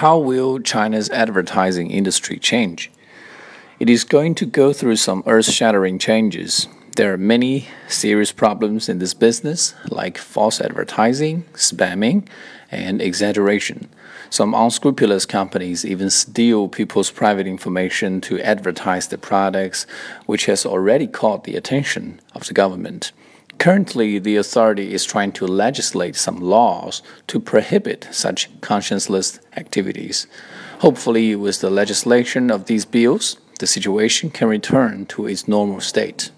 How will China's advertising industry change? It is going to go through some earth shattering changes. There are many serious problems in this business, like false advertising, spamming, and exaggeration. Some unscrupulous companies even steal people's private information to advertise their products, which has already caught the attention of the government. Currently, the authority is trying to legislate some laws to prohibit such conscienceless activities. Hopefully, with the legislation of these bills, the situation can return to its normal state.